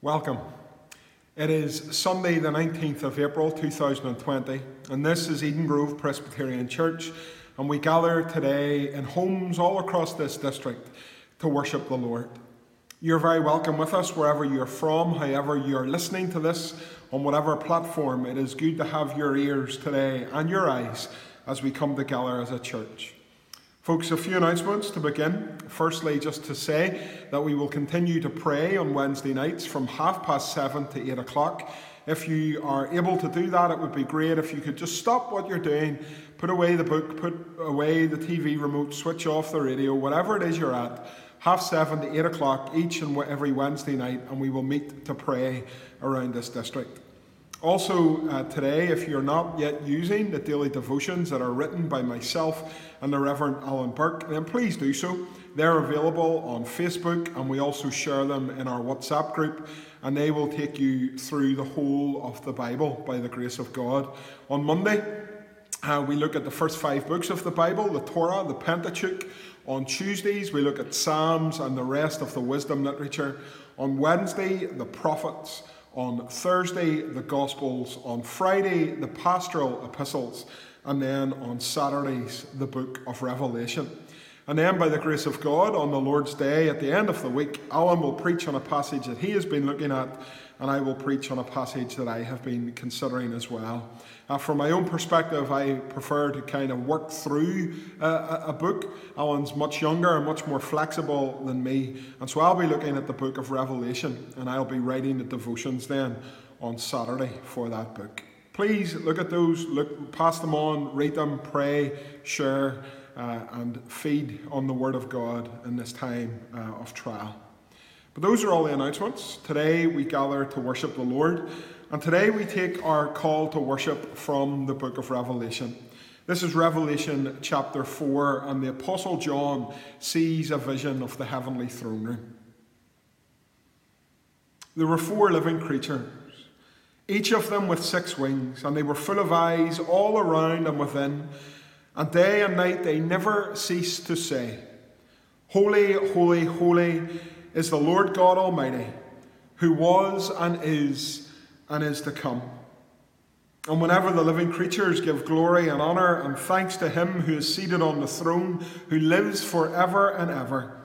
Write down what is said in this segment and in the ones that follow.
Welcome. It is Sunday, the 19th of April 2020, and this is Eden Grove Presbyterian Church, and we gather today in homes all across this district to worship the Lord. You're very welcome with us wherever you're from, however, you're listening to this on whatever platform. It is good to have your ears today and your eyes as we come together as a church. Folks, a few announcements to begin. Firstly, just to say that we will continue to pray on Wednesday nights from half past seven to eight o'clock. If you are able to do that, it would be great if you could just stop what you're doing, put away the book, put away the TV remote, switch off the radio, whatever it is you're at, half seven to eight o'clock each and every Wednesday night, and we will meet to pray around this district. Also, uh, today, if you're not yet using the daily devotions that are written by myself and the Reverend Alan Burke, then please do so. They're available on Facebook and we also share them in our WhatsApp group, and they will take you through the whole of the Bible by the grace of God. On Monday, uh, we look at the first five books of the Bible the Torah, the Pentateuch. On Tuesdays, we look at Psalms and the rest of the wisdom literature. On Wednesday, the prophets. On Thursday, the Gospels. On Friday, the pastoral epistles. And then on Saturdays, the book of Revelation. And then, by the grace of God, on the Lord's Day, at the end of the week, Alan will preach on a passage that he has been looking at, and I will preach on a passage that I have been considering as well. Uh, from my own perspective, I prefer to kind of work through uh, a book. Alan's much younger and much more flexible than me, and so I'll be looking at the book of Revelation, and I'll be writing the devotions then on Saturday for that book. Please look at those, look, pass them on, read them, pray, share, uh, and feed on the Word of God in this time uh, of trial. But those are all the announcements. Today we gather to worship the Lord. And today we take our call to worship from the book of Revelation. This is Revelation chapter 4, and the Apostle John sees a vision of the heavenly throne room. There were four living creatures, each of them with six wings, and they were full of eyes all around and within, and day and night they never ceased to say, Holy, holy, holy is the Lord God Almighty, who was and is and is to come. And whenever the living creatures give glory and honour and thanks to him who is seated on the throne, who lives for ever and ever,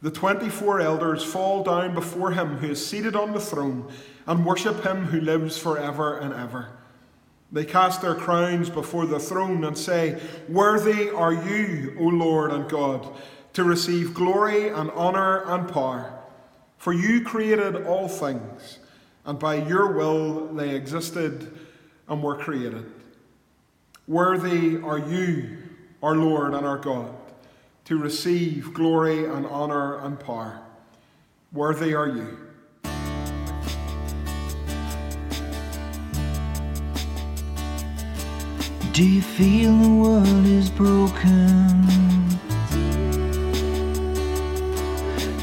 the 24 elders fall down before him who is seated on the throne and worship him who lives for ever and ever. They cast their crowns before the throne and say, Worthy are you, O Lord and God, to receive glory and honour and power. For you created all things and by your will they existed and were created. Worthy are you, our Lord and our God, to receive glory and honour and power. Worthy are you. Do you feel the world is broken?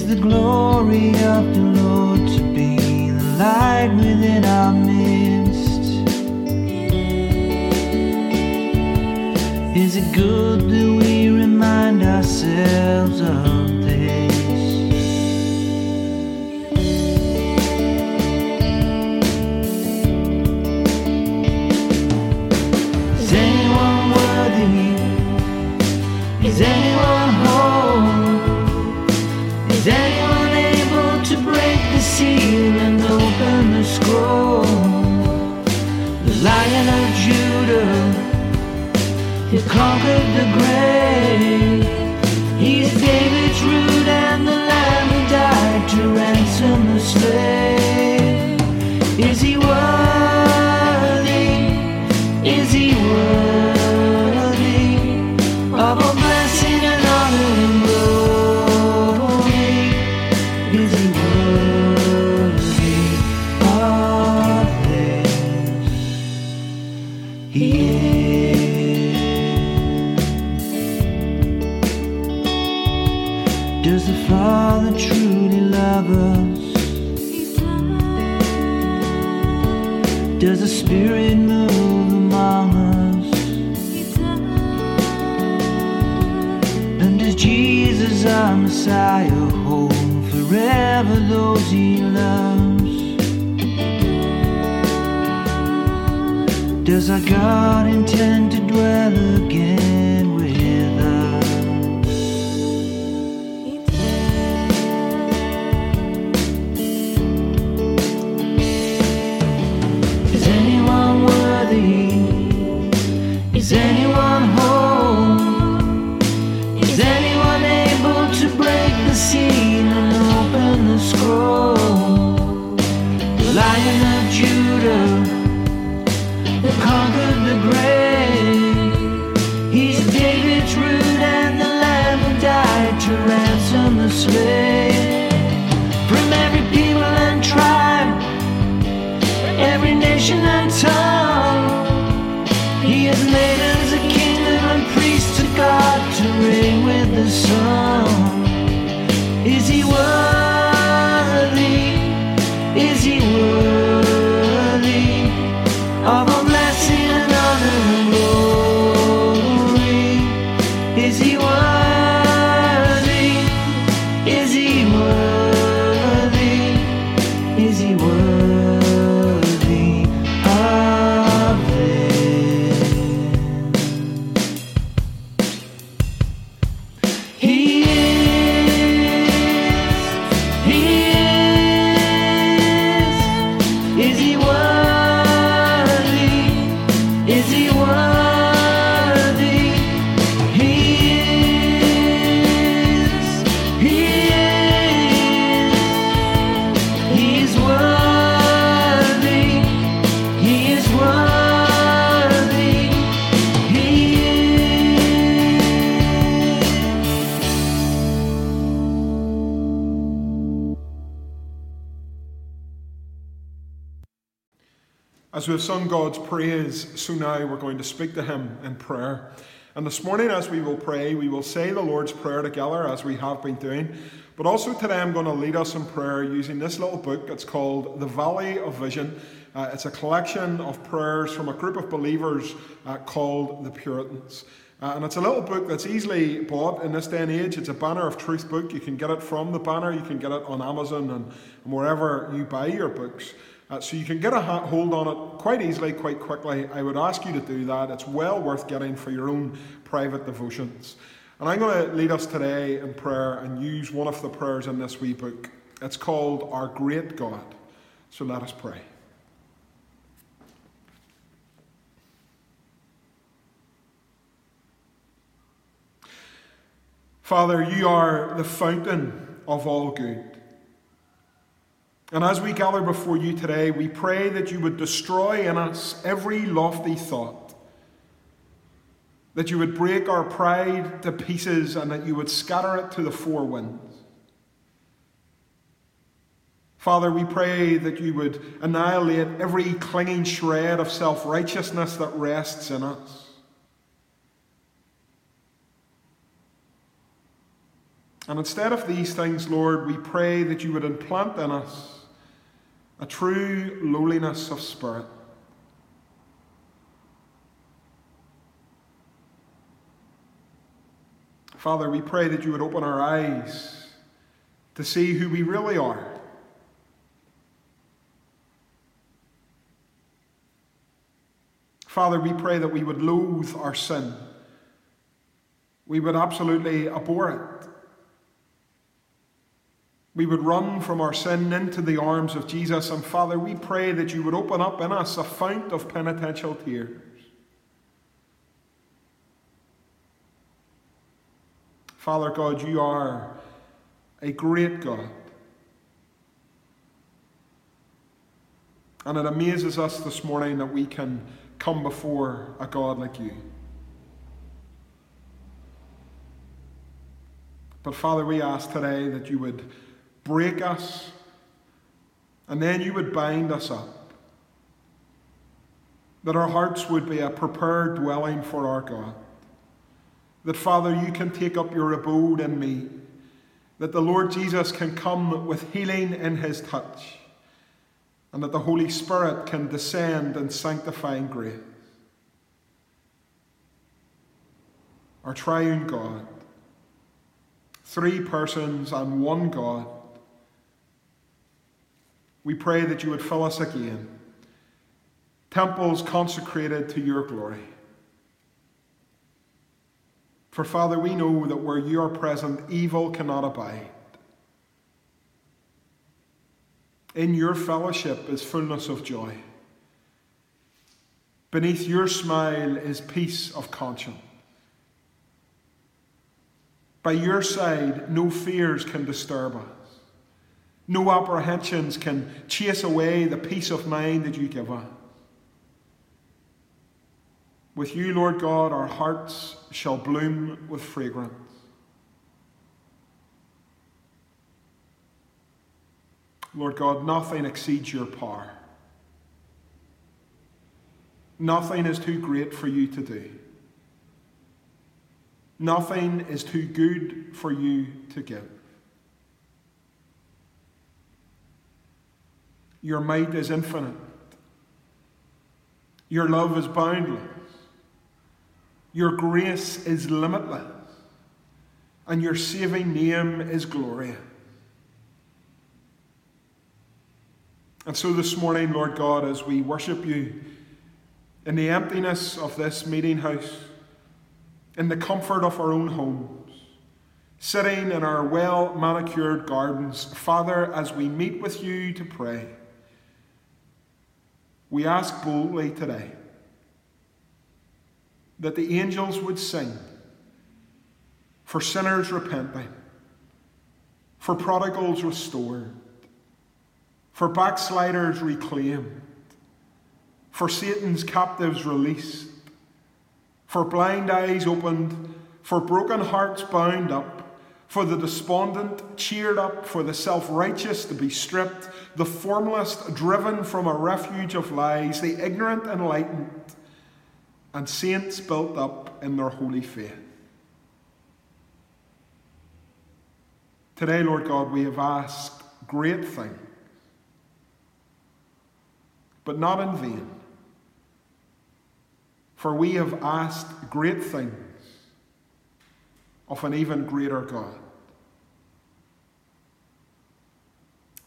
Is the glory of the Lord to be the light within our midst? Is it good that we remind ourselves of this? Conquered Does our As we've sung God's praise, so now we're going to speak to Him in prayer. And this morning, as we will pray, we will say the Lord's Prayer together as we have been doing. But also today, I'm going to lead us in prayer using this little book. It's called The Valley of Vision. Uh, it's a collection of prayers from a group of believers uh, called the Puritans. Uh, and it's a little book that's easily bought in this day and age. It's a Banner of Truth book. You can get it from the Banner, you can get it on Amazon and, and wherever you buy your books. Uh, so you can get a hold on it quite easily, quite quickly. I would ask you to do that. It's well worth getting for your own private devotions. And I'm going to lead us today in prayer and use one of the prayers in this wee book. It's called Our Great God. So let us pray. Father, you are the fountain of all good. And as we gather before you today, we pray that you would destroy in us every lofty thought, that you would break our pride to pieces, and that you would scatter it to the four winds. Father, we pray that you would annihilate every clinging shred of self righteousness that rests in us. And instead of these things, Lord, we pray that you would implant in us a true lowliness of spirit. Father, we pray that you would open our eyes to see who we really are. Father, we pray that we would loathe our sin. We would absolutely abhor it. We would run from our sin into the arms of Jesus. And Father, we pray that you would open up in us a fount of penitential tears. Father God, you are a great God. And it amazes us this morning that we can come before a God like you. But Father, we ask today that you would break us and then you would bind us up. That our hearts would be a prepared dwelling for our God. That, Father, you can take up your abode in me. that the Lord Jesus can come with healing in his touch, and that the Holy Spirit can descend in sanctifying grace. Our triune God, three persons and one God, we pray that you would fill us again, temples consecrated to your glory. For Father, we know that where you are present, evil cannot abide. In your fellowship is fullness of joy. Beneath your smile is peace of conscience. By your side, no fears can disturb us. No apprehensions can chase away the peace of mind that you give us. With you, Lord God, our hearts shall bloom with fragrance. Lord God, nothing exceeds your power. Nothing is too great for you to do. Nothing is too good for you to give. Your might is infinite. Your love is boundless. Your grace is limitless, and your saving name is glorious. And so this morning, Lord God, as we worship you in the emptiness of this meeting house, in the comfort of our own homes, sitting in our well manicured gardens, Father, as we meet with you to pray, we ask boldly today that the angels would sing for sinners repenting, for prodigals restored, for backsliders reclaimed, for Satan's captives released, for blind eyes opened, for broken hearts bound up, for the despondent cheered up, for the self righteous to be stripped, the formless driven from a refuge of lies, the ignorant enlightened and saints built up in their holy faith. Today, Lord God, we have asked great things, but not in vain. For we have asked great things of an even greater God.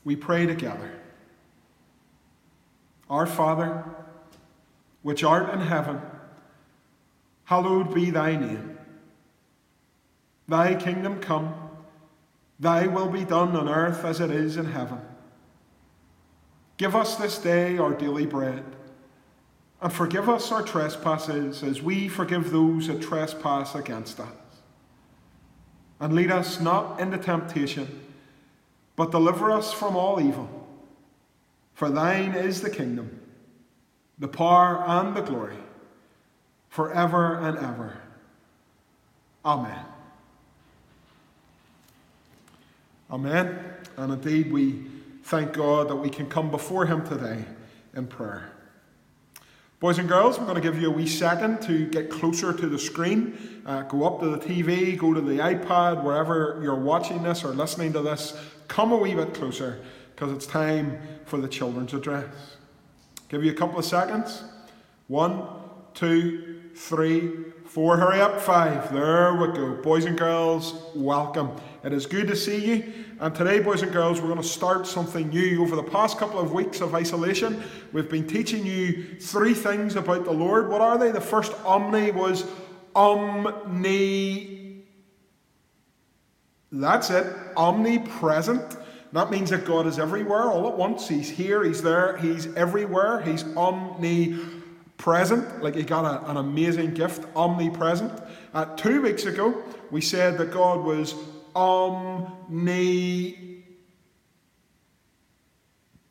We pray together. Our Father, which art in heaven, Hallowed be thy name. Thy kingdom come, thy will be done on earth as it is in heaven. Give us this day our daily bread, and forgive us our trespasses as we forgive those that trespass against us. And lead us not into temptation, but deliver us from all evil. For thine is the kingdom, the power, and the glory forever and ever. Amen. Amen. And indeed, we thank God that we can come before Him today in prayer. Boys and girls, I'm going to give you a wee second to get closer to the screen. Uh, go up to the TV, go to the iPad, wherever you're watching this or listening to this. Come a wee bit closer because it's time for the children's address. Give you a couple of seconds. One, two, three, four, hurry up, five. There we go. Boys and girls, welcome. It is good to see you. And today, boys and girls, we're going to start something new. Over the past couple of weeks of isolation, we've been teaching you three things about the Lord. What are they? The first omni was omni. That's it, omnipresent. That means that God is everywhere all at once. He's here, He's there, He's everywhere. He's omnipresent present, like he got a, an amazing gift, omnipresent. Uh, two weeks ago, we said that God was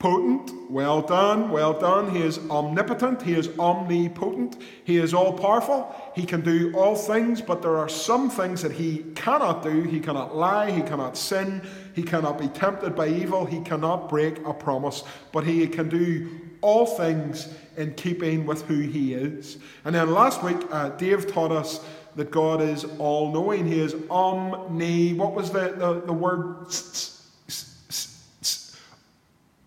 omnipotent. Well done, well done. He is omnipotent, he is omnipotent, he is all powerful, he can do all things, but there are some things that he cannot do. He cannot lie, he cannot sin, he cannot be tempted by evil, he cannot break a promise, but he can do all things in keeping with who he is. And then last week, uh, Dave taught us that God is all knowing. He is omni. What was the, the, the word?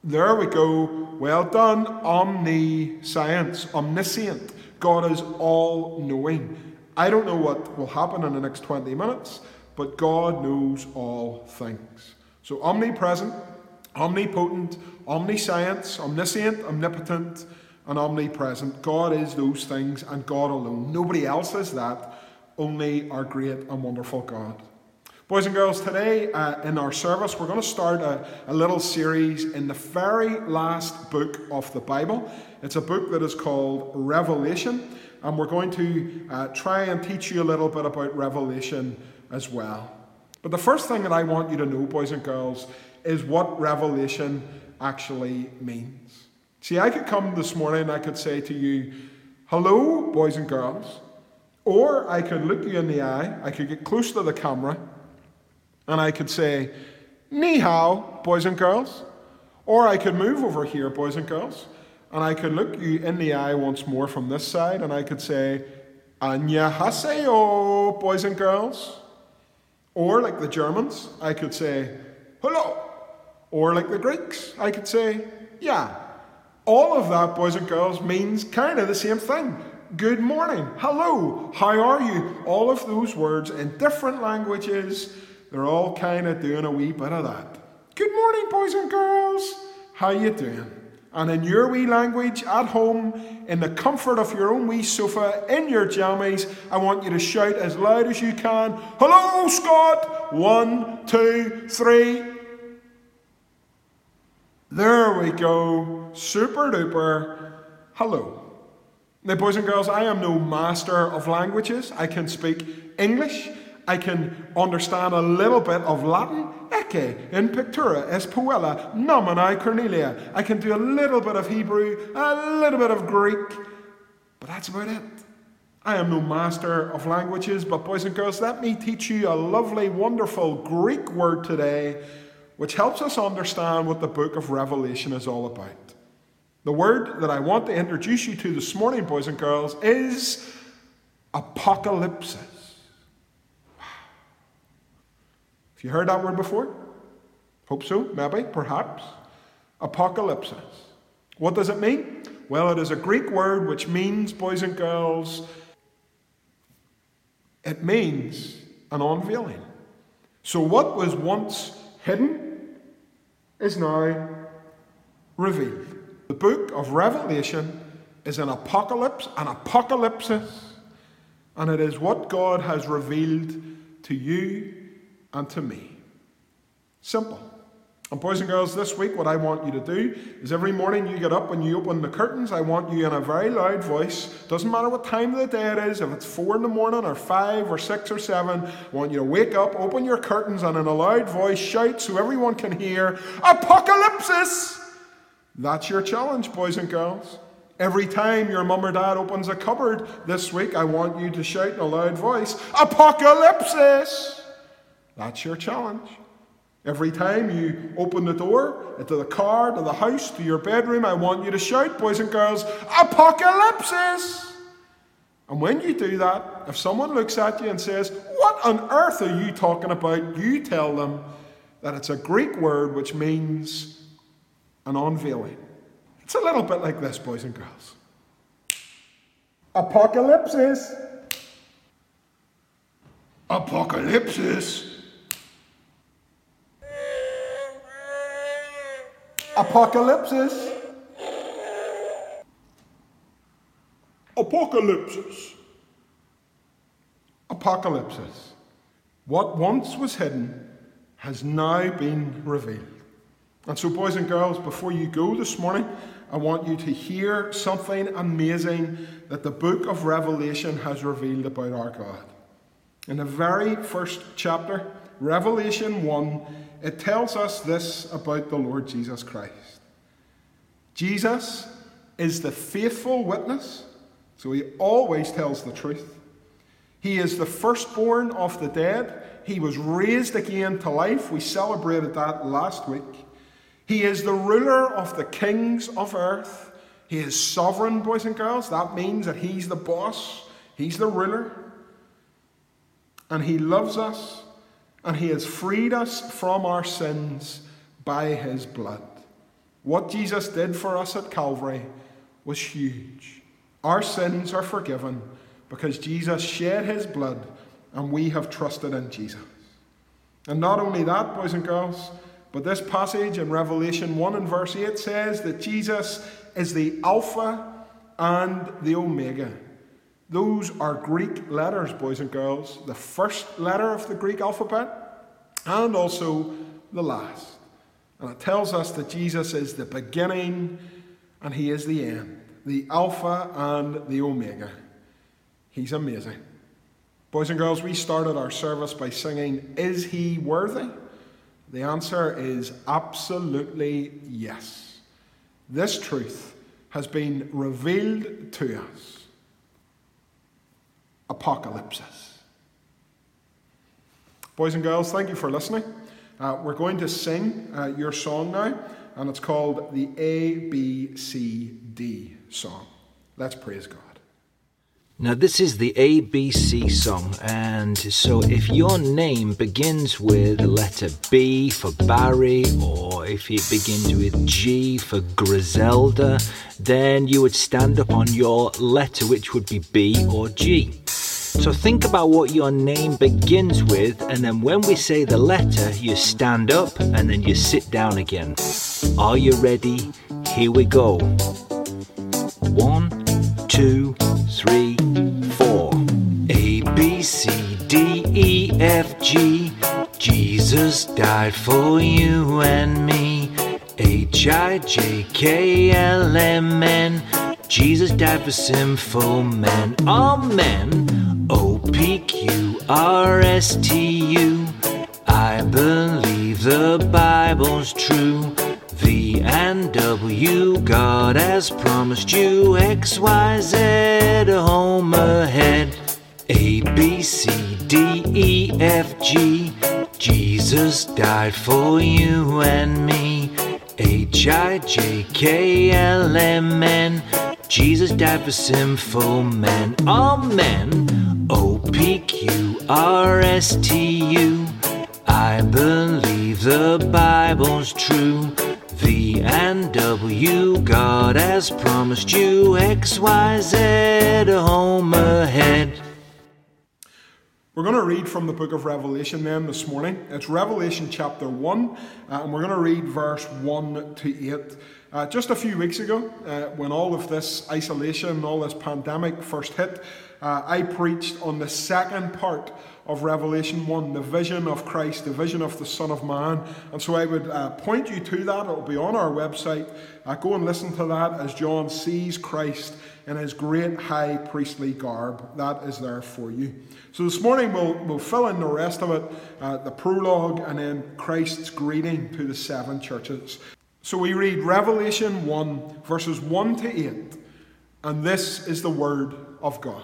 There we go. Well done. Omniscience, omniscient. God is all knowing. I don't know what will happen in the next 20 minutes, but God knows all things. So omnipresent, omnipotent, omniscience, omniscient, omnipotent, and omnipresent. God is those things and God alone. Nobody else is that, only our great and wonderful God. Boys and girls, today uh, in our service, we're going to start a, a, little series in the very last book of the Bible. It's a book that is called Revelation, and we're going to uh, try and teach you a little bit about Revelation as well. But the first thing that I want you to know, boys and girls, is what Revelation actually means. See, I could come this morning and I could say to you, Hello, boys and girls. Or I could look you in the eye, I could get close to the camera, and I could say, Ni hao, boys and girls. Or I could move over here, boys and girls, and I could look you in the eye once more from this side, and I could say, Anya haseo, boys and girls. Or like the Germans, I could say, Hello. Or like the Greeks, I could say, Yeah. All of that, boys and girls, means kind of the same thing. Good morning. Hello. How are you? All of those words in different languages they're all kind of doing a wee bit of that. Good morning, boys and girls. How you doing? And in your wee language, at home, in the comfort of your own wee sofa, in your jammies, I want you to shout as loud as you can, Hello, Scott! One, two, three. There we go. Super duper. Hello. Now, boys and girls, I am no master of languages. I can speak English. I can understand a little bit of Latin, ecce, in pictura, es puella, nomini Cornelia. I can do a little bit of Hebrew, a little bit of Greek, but that's about it. I am no master of languages, but boys and girls, let me teach you a lovely, wonderful Greek word today, which helps us understand what the book of Revelation is all about. The word that I want to introduce you to this morning, boys and girls, is apocalypse. You heard that word before? Hope so, maybe, perhaps. Apocalypse. What does it mean? Well, it is a Greek word which means, boys and girls, it means an unveiling. So, what was once hidden is now revealed. The book of Revelation is an apocalypse, an apocalypse, and it is what God has revealed to you and to me. Simple. And boys and girls, this week what I want you to do is every morning you get up and you open the curtains, I want you in a very loud voice, doesn't matter what time of the day it is, if it's four in the morning or five or six or seven, I want you to wake up, open your curtains, and in a loud voice shout so everyone can hear, Apocalypse! That's your challenge, boys and girls. Every time your mum or dad opens a cupboard this week, I want you to shout in a loud voice, Apocalypse! That's your challenge. Every time you open the door into the car, to the house, to your bedroom, I want you to shout, boys and girls, Apocalypse! And when you do that, if someone looks at you and says, What on earth are you talking about? You tell them that it's a Greek word which means an unveiling. It's a little bit like this, boys and girls. Apocalypse. Apocalypse. Apocalypse. Apocalypse. Apocalypse. What once was hidden has now been revealed. And so, boys and girls, before you go this morning, I want you to hear something amazing that the book of Revelation has revealed about our God. In the very first chapter, Revelation 1, it tells us this about the Lord Jesus Christ. Jesus is the faithful witness, so he always tells the truth. He is the firstborn of the dead. He was raised again to life. We celebrated that last week. He is the ruler of the kings of earth. He is sovereign, boys and girls. That means that he's the boss, he's the ruler. and He loves us, and He has freed us from our sins by His blood. What Jesus did for us at Calvary was huge. Our sins are forgiven because Jesus shed His blood, and we have trusted in Jesus. And not only that, boys and girls, but this passage in Revelation 1 and verse 8 says that Jesus is the Alpha and the Omega. Those are Greek letters, boys and girls. The first letter of the Greek alphabet and also the last. And it tells us that Jesus is the beginning and he is the end, the Alpha and the Omega. He's amazing. Boys and girls, we started our service by singing, Is He Worthy? The answer is absolutely yes. This truth has been revealed to us. Apocalypsis. Boys and girls, thank you for listening. Uh, we're going to sing uh, your song now, and it's called the ABCD song. Let's praise God. Now, this is the ABC song, and so if your name begins with the letter B for Barry, or if it begins with G for Griselda, then you would stand up on your letter, which would be B or G. So think about what your name begins with, and then when we say the letter, you stand up and then you sit down again. Are you ready? Here we go. One, two, three, four. A, B, C, D, E, F, G. Jesus died for you and me. H, I, J, K, L, M, N. Jesus died for sinful men. Amen. P, Q, R, S, T, U. I believe the Bible's true. V and W, God has promised you X, Y, Z, home ahead. A, B, C, D, E, F, G. Jesus died for you and me. H, I, J, K, L, M, N. Jesus died for sinful men. Amen. O, P, Q, R, S, T, U. I believe the Bible's true. V and W, God has promised you X, Y, Z, home ahead. We're going to read from the book of Revelation then this morning. It's Revelation chapter 1, uh, and we're going to read verse 1 to 8. Uh, just a few weeks ago, uh, when all of this isolation, and all this pandemic first hit, uh, I preached on the second part of Revelation 1, the vision of Christ, the vision of the Son of Man. And so I would uh, point you to that. It'll be on our website. Uh, go and listen to that as John sees Christ in his great high priestly garb. That is there for you. So this morning we'll, we'll fill in the rest of it, uh, the prologue, and then Christ's greeting to the seven churches. So we read Revelation 1, verses 1 to 8, and this is the word of God.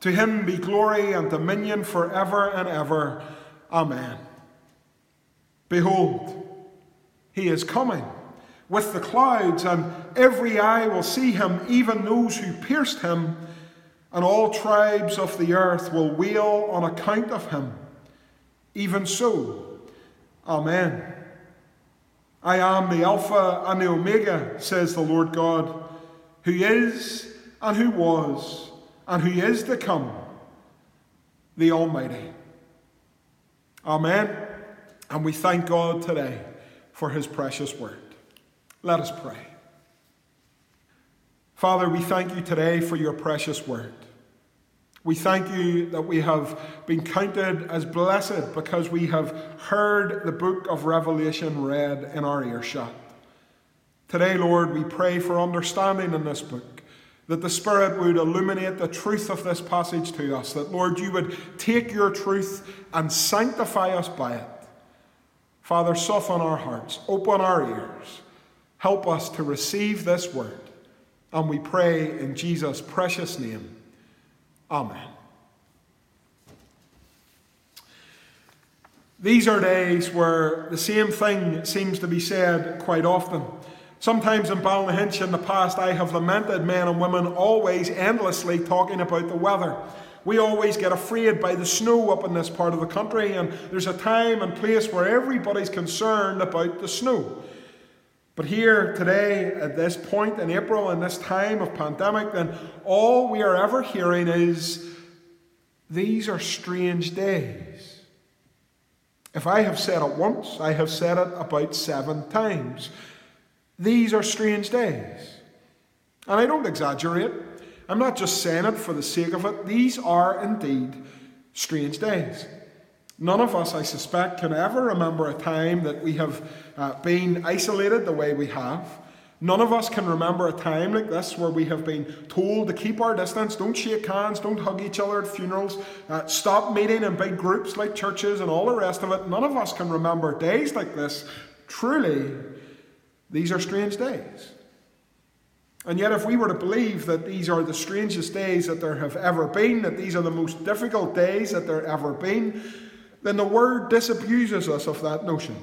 To him be glory and dominion forever and ever. Amen. Behold, he is coming with the clouds, and every eye will see him, even those who pierced him, and all tribes of the earth will wail on account of him. Even so, Amen. I am the Alpha and the Omega, says the Lord God, who is, and who was, and who is to come, the Almighty. Amen. And we thank God today for his precious word. Let us pray. Father, we thank you today for your precious word. We thank you that we have been counted as blessed because we have heard the book of Revelation read in our earshot. Today, Lord, we pray for understanding in this book, that the Spirit would illuminate the truth of this passage to us, that, Lord, you would take your truth and sanctify us by it. Father, soften our hearts, open our ears, help us to receive this word. And we pray in Jesus' precious name. Amen. These are days where the same thing seems to be said quite often. Sometimes in Ballynahinch in the past, I have lamented men and women always endlessly talking about the weather. We always get afraid by the snow up in this part of the country, and there's a time and place where everybody's concerned about the snow. But here today, at this point in April, in this time of pandemic, then all we are ever hearing is these are strange days. If I have said it once, I have said it about seven times. These are strange days. And I don't exaggerate. I'm not just saying it for the sake of it. These are indeed strange days. None of us, I suspect, can ever remember a time that we have uh, been isolated the way we have. None of us can remember a time like this where we have been told to keep our distance, don't shake hands, don't hug each other at funerals, uh, stop meeting in big groups like churches and all the rest of it. None of us can remember days like this. Truly, these are strange days. And yet, if we were to believe that these are the strangest days that there have ever been, that these are the most difficult days that there ever been, then the word disabuses us of that notion.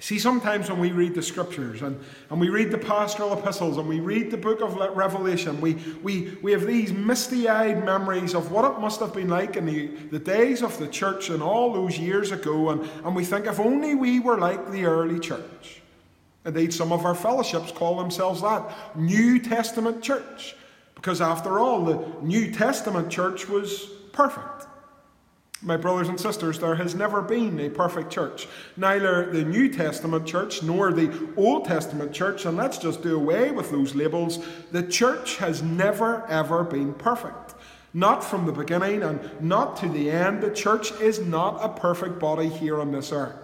See, sometimes when we read the scriptures and, and we read the pastoral epistles and we read the book of Revelation, we, we, we have these misty eyed memories of what it must have been like in the, the days of the church and all those years ago. And, and we think, if only we were like the early church. Indeed, some of our fellowships call themselves that New Testament church. Because after all, the New Testament church was perfect. My brothers and sisters, there has never been a perfect church. Neither the New Testament church nor the Old Testament church, and let's just do away with those labels. The church has never, ever been perfect. Not from the beginning and not to the end. The church is not a perfect body here on this earth.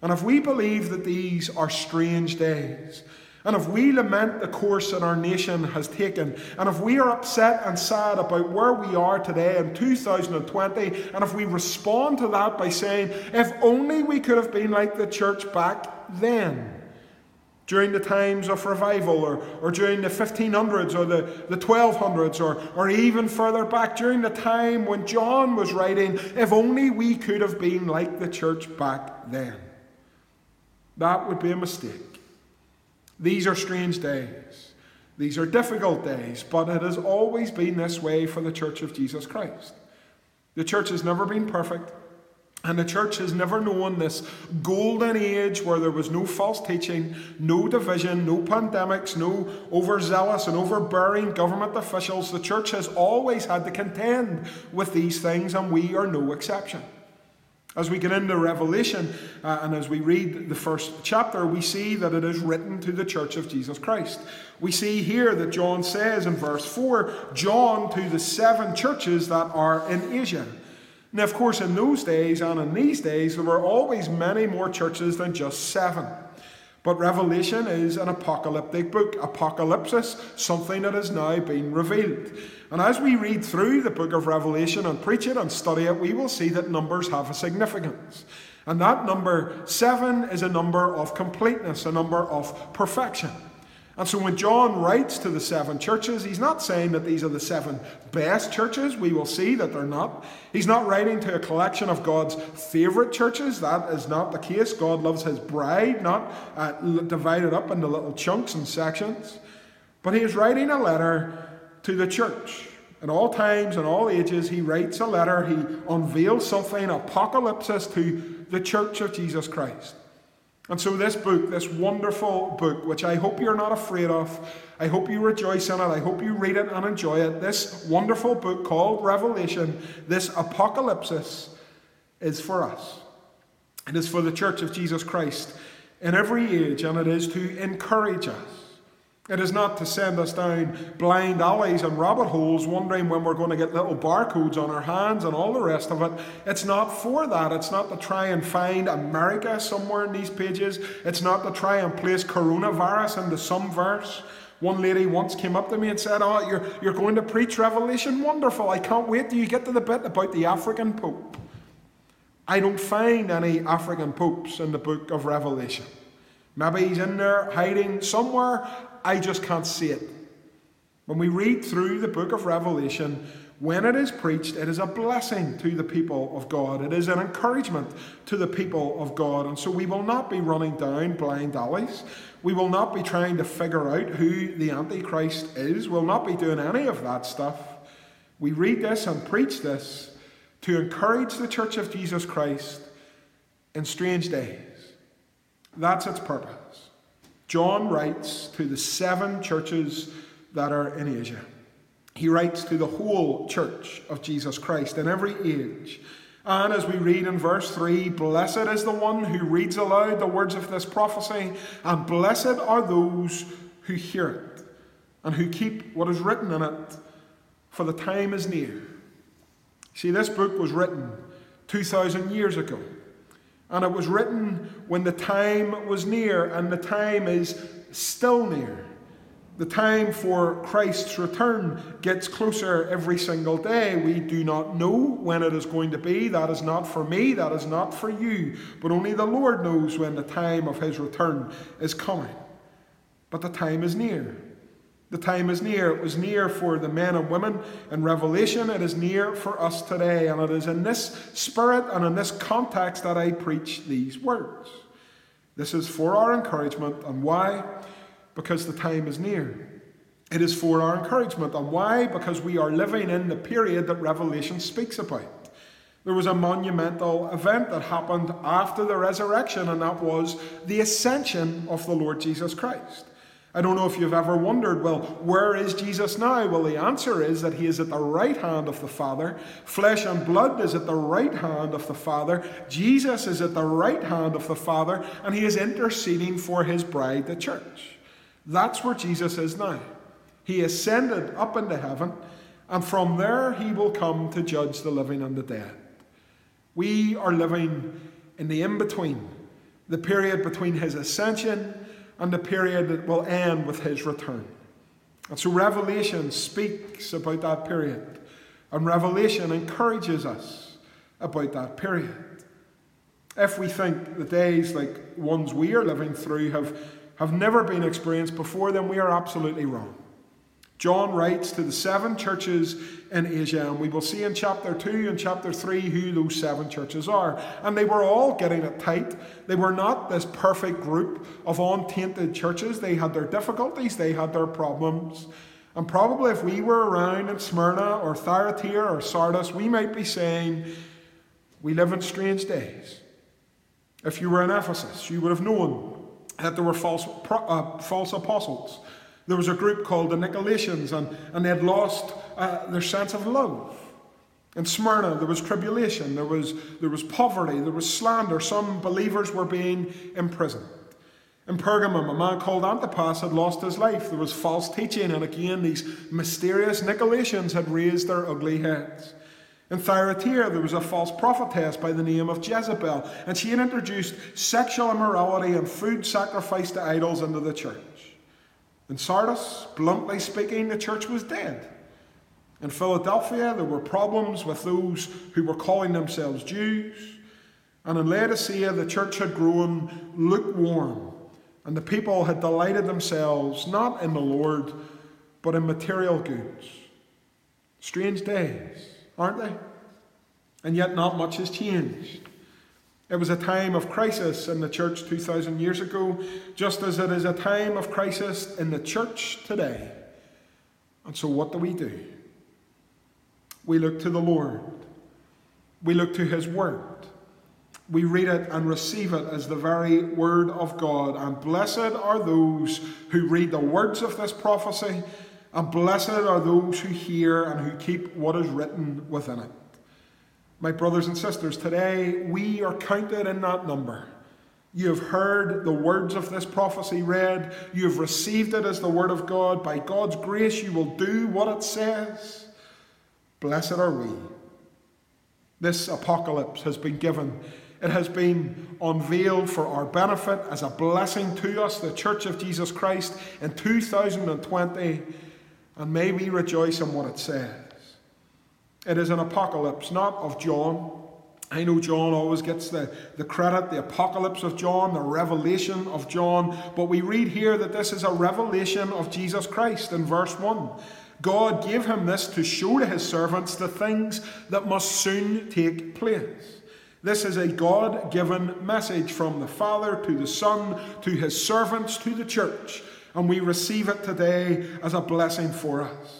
And if we believe that these are strange days, and if we lament the course that our nation has taken, and if we are upset and sad about where we are today in 2020, and if we respond to that by saying, if only we could have been like the church back then, during the times of revival, or, or during the 1500s, or the, the 1200s, or, or even further back, during the time when John was writing, if only we could have been like the church back then. That would be a mistake. These are strange days. These are difficult days, but it has always been this way for the Church of Jesus Christ. The church has never been perfect, and the church has never known this golden age where there was no false teaching, no division, no pandemics, no overzealous and overbearing government officials. The church has always had to contend with these things, and we are no exception. As we get into Revelation uh, and as we read the first chapter, we see that it is written to the church of Jesus Christ. We see here that John says in verse 4 John to the seven churches that are in Asia. Now, of course, in those days and in these days, there were always many more churches than just seven. But Revelation is an apocalyptic book, apocalypsis, something that has now been revealed. And as we read through the book of Revelation and preach it and study it, we will see that numbers have a significance. And that number seven is a number of completeness, a number of perfection. And so when John writes to the seven churches, he's not saying that these are the seven best churches. We will see that they're not. He's not writing to a collection of God's favourite churches. That is not the case. God loves his bride, not uh, divided up into little chunks and sections. But he is writing a letter to the church. At all times and all ages, he writes a letter. He unveils something, apocalypsis, to the church of Jesus Christ. And so, this book, this wonderful book, which I hope you're not afraid of, I hope you rejoice in it, I hope you read it and enjoy it, this wonderful book called Revelation, this apocalypse, is for us. It is for the Church of Jesus Christ in every age, and it is to encourage us. It is not to send us down blind alleys and rabbit holes wondering when we're going to get little barcodes on our hands and all the rest of it. It's not for that. It's not to try and find America somewhere in these pages. It's not to try and place coronavirus into some verse. One lady once came up to me and said, Oh, you're, you're going to preach Revelation? Wonderful. I can't wait till you get to the bit about the African Pope. I don't find any African popes in the book of Revelation. Maybe he's in there hiding somewhere. I just can't see it. When we read through the book of Revelation, when it is preached, it is a blessing to the people of God. It is an encouragement to the people of God. And so we will not be running down blind alleys. We will not be trying to figure out who the Antichrist is. We'll not be doing any of that stuff. We read this and preach this to encourage the Church of Jesus Christ in strange days. That's its purpose. John writes to the seven churches that are in Asia. He writes to the whole church of Jesus Christ in every age. And as we read in verse 3, blessed is the one who reads aloud the words of this prophecy, and blessed are those who hear it and who keep what is written in it, for the time is near. See, this book was written 2,000 years ago. And it was written when the time was near, and the time is still near. The time for Christ's return gets closer every single day. We do not know when it is going to be. That is not for me, that is not for you. But only the Lord knows when the time of his return is coming. But the time is near. The time is near. It was near for the men and women in Revelation. It is near for us today. And it is in this spirit and in this context that I preach these words. This is for our encouragement. And why? Because the time is near. It is for our encouragement. And why? Because we are living in the period that Revelation speaks about. There was a monumental event that happened after the resurrection, and that was the ascension of the Lord Jesus Christ. I don't know if you've ever wondered, well, where is Jesus now? Well, the answer is that he is at the right hand of the Father. Flesh and blood is at the right hand of the Father. Jesus is at the right hand of the Father, and he is interceding for his bride, the church. That's where Jesus is now. He ascended up into heaven, and from there he will come to judge the living and the dead. We are living in the in between, the period between his ascension and the period that will end with his return. And so Revelation speaks about that period, and Revelation encourages us about that period. If we think the days like ones we are living through have, have never been experienced before, then we are absolutely wrong. John writes to the seven churches in Asia, and we will see in chapter 2 and chapter 3 who those seven churches are. And they were all getting it tight. They were not this perfect group of untainted churches. They had their difficulties, they had their problems. And probably if we were around in Smyrna or Thyatira or Sardis, we might be saying, We live in strange days. If you were in Ephesus, you would have known that there were false, uh, false apostles there was a group called the Nicolaitans, and, and they had lost uh, their sense of love. In Smyrna, there was tribulation, there was, there was poverty, there was slander. Some believers were being imprisoned. In Pergamum, a man called Antipas had lost his life. There was false teaching, and again, these mysterious Nicolaitans had raised their ugly heads. In Thyatira, there was a false prophetess by the name of Jezebel, and she had introduced sexual immorality and food sacrifice to idols into the church. In Sardis, bluntly speaking, the church was dead. In Philadelphia, there were problems with those who were calling themselves Jews. And in Laodicea, the church had grown lukewarm, and the people had delighted themselves not in the Lord, but in material goods. Strange days, aren't they? And yet, not much has changed. It was a time of crisis in the church 2,000 years ago, just as it is a time of crisis in the church today. And so, what do we do? We look to the Lord, we look to His Word, we read it and receive it as the very word of God. And blessed are those who read the words of this prophecy, and blessed are those who hear and who keep what is written within it. My brothers and sisters, today we are counted in that number. You have heard the words of this prophecy read. You have received it as the word of God. By God's grace, you will do what it says. Blessed are we. This apocalypse has been given it has been unveiled for our benefit as a blessing to us, the Church of Jesus Christ, in 2020, and may we rejoice in what it says. It is an apocalypse, not of John. I know John always gets the, the credit, the apocalypse of John, the revelation of John, but we read here that this is a revelation of Jesus Christ in verse 1. God gave him this to show to his servants the things that must soon take place. This is a God given message from the Father to the Son, to his servants, to the church, and we receive it today as a blessing for us.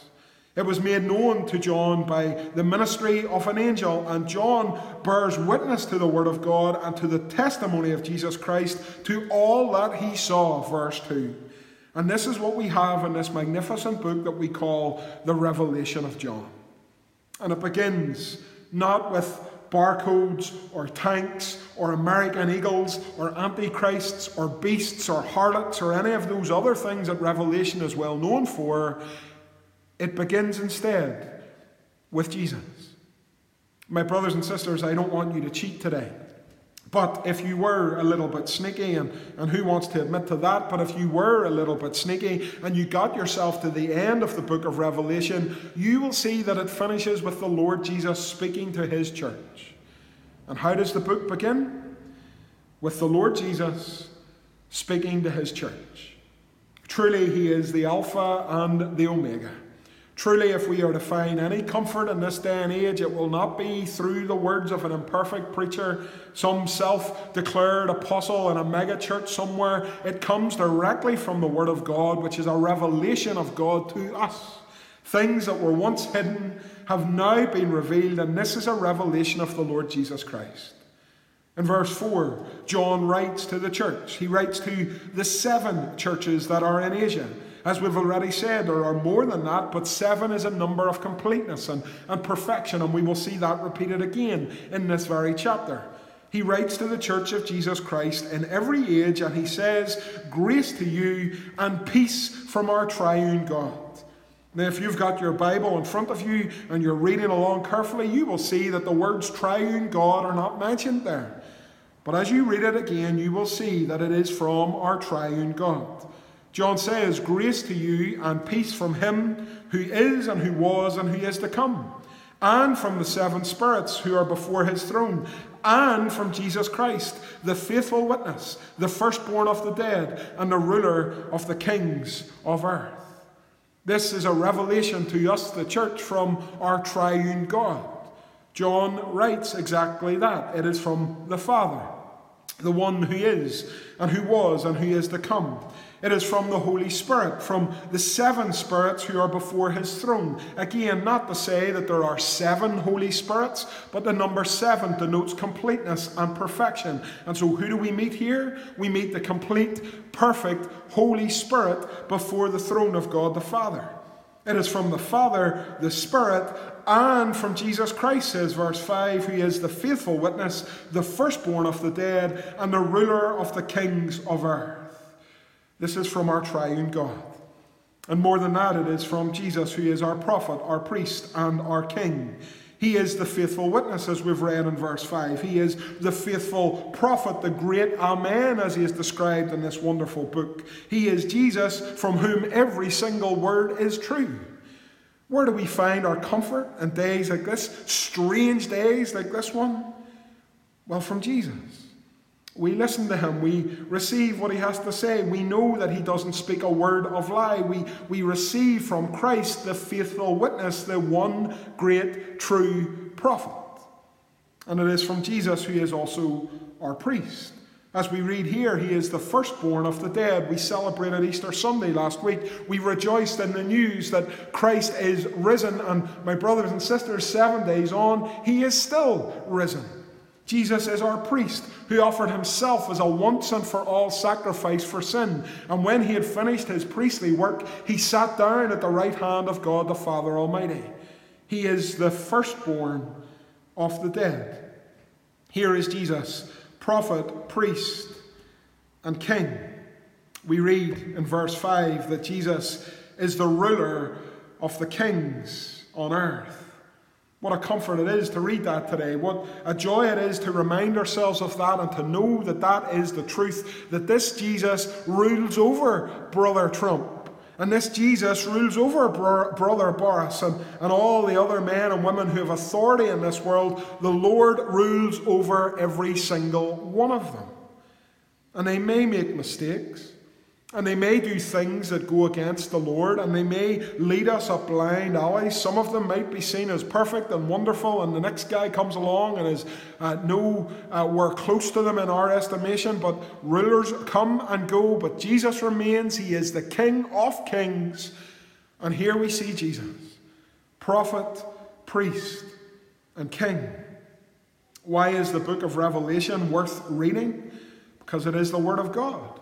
It was made known to John by the ministry of an angel, and John bears witness to the Word of God and to the testimony of Jesus Christ to all that he saw. Verse 2. And this is what we have in this magnificent book that we call the Revelation of John. And it begins not with barcodes or tanks or American eagles or antichrists or beasts or harlots or any of those other things that Revelation is well known for, it begins instead with Jesus. My brothers and sisters, I don't want you to cheat today. But if you were a little bit sneaky, and, and who wants to admit to that? But if you were a little bit sneaky and you got yourself to the end of the book of Revelation, you will see that it finishes with the Lord Jesus speaking to his church. And how does the book begin? With the Lord Jesus speaking to his church. Truly, he is the Alpha and the Omega. Truly, if we are to find any comfort in this day and age, it will not be through the words of an imperfect preacher, some self declared apostle in a megachurch somewhere. It comes directly from the Word of God, which is a revelation of God to us. Things that were once hidden have now been revealed, and this is a revelation of the Lord Jesus Christ. In verse 4, John writes to the church. He writes to the seven churches that are in Asia. As we've already said, there are more than that, but seven is a number of completeness and, and perfection, and we will see that repeated again in this very chapter. He writes to the church of Jesus Christ in every age, and he says, Grace to you and peace from our triune God. Now, if you've got your Bible in front of you and you're reading along carefully, you will see that the words triune God are not mentioned there. But as you read it again, you will see that it is from our triune God. John says, Grace to you and peace from him who is and who was and who is to come, and from the seven spirits who are before his throne, and from Jesus Christ, the faithful witness, the firstborn of the dead, and the ruler of the kings of earth. This is a revelation to us, the church, from our triune God. John writes exactly that. It is from the Father, the one who is, and who was, and who is to come. It is from the Holy Spirit, from the seven spirits who are before his throne. Again, not to say that there are seven Holy Spirits, but the number seven denotes completeness and perfection. And so, who do we meet here? We meet the complete, perfect Holy Spirit before the throne of God the Father. It is from the Father, the Spirit, and from Jesus Christ, says verse 5, who is the faithful witness, the firstborn of the dead, and the ruler of the kings of earth. This is from our triune God. And more than that, it is from Jesus, who is our prophet, our priest, and our king. He is the faithful witness, as we've read in verse 5. He is the faithful prophet, the great Amen, as he is described in this wonderful book. He is Jesus, from whom every single word is true. Where do we find our comfort in days like this, strange days like this one? Well, from Jesus. We listen to him. We receive what he has to say. We know that he doesn't speak a word of lie. We, we receive from Christ, the faithful witness, the one great true prophet. And it is from Jesus who is also our priest. As we read here, he is the firstborn of the dead. We celebrated Easter Sunday last week. We rejoiced in the news that Christ is risen. And my brothers and sisters, seven days on, he is still risen. Jesus is our priest who offered himself as a once and for all sacrifice for sin. And when he had finished his priestly work, he sat down at the right hand of God the Father Almighty. He is the firstborn of the dead. Here is Jesus, prophet, priest, and king. We read in verse 5 that Jesus is the ruler of the kings on earth. What a comfort it is to read that today. What a joy it is to remind ourselves of that and to know that that is the truth. That this Jesus rules over Brother Trump. And this Jesus rules over Brother Boris and, and all the other men and women who have authority in this world. The Lord rules over every single one of them. And they may make mistakes. And they may do things that go against the Lord, and they may lead us up blind alleys. Some of them might be seen as perfect and wonderful, and the next guy comes along and is uh, no, uh, we're close to them in our estimation. But rulers come and go, but Jesus remains. He is the King of kings. And here we see Jesus, prophet, priest, and king. Why is the book of Revelation worth reading? Because it is the Word of God.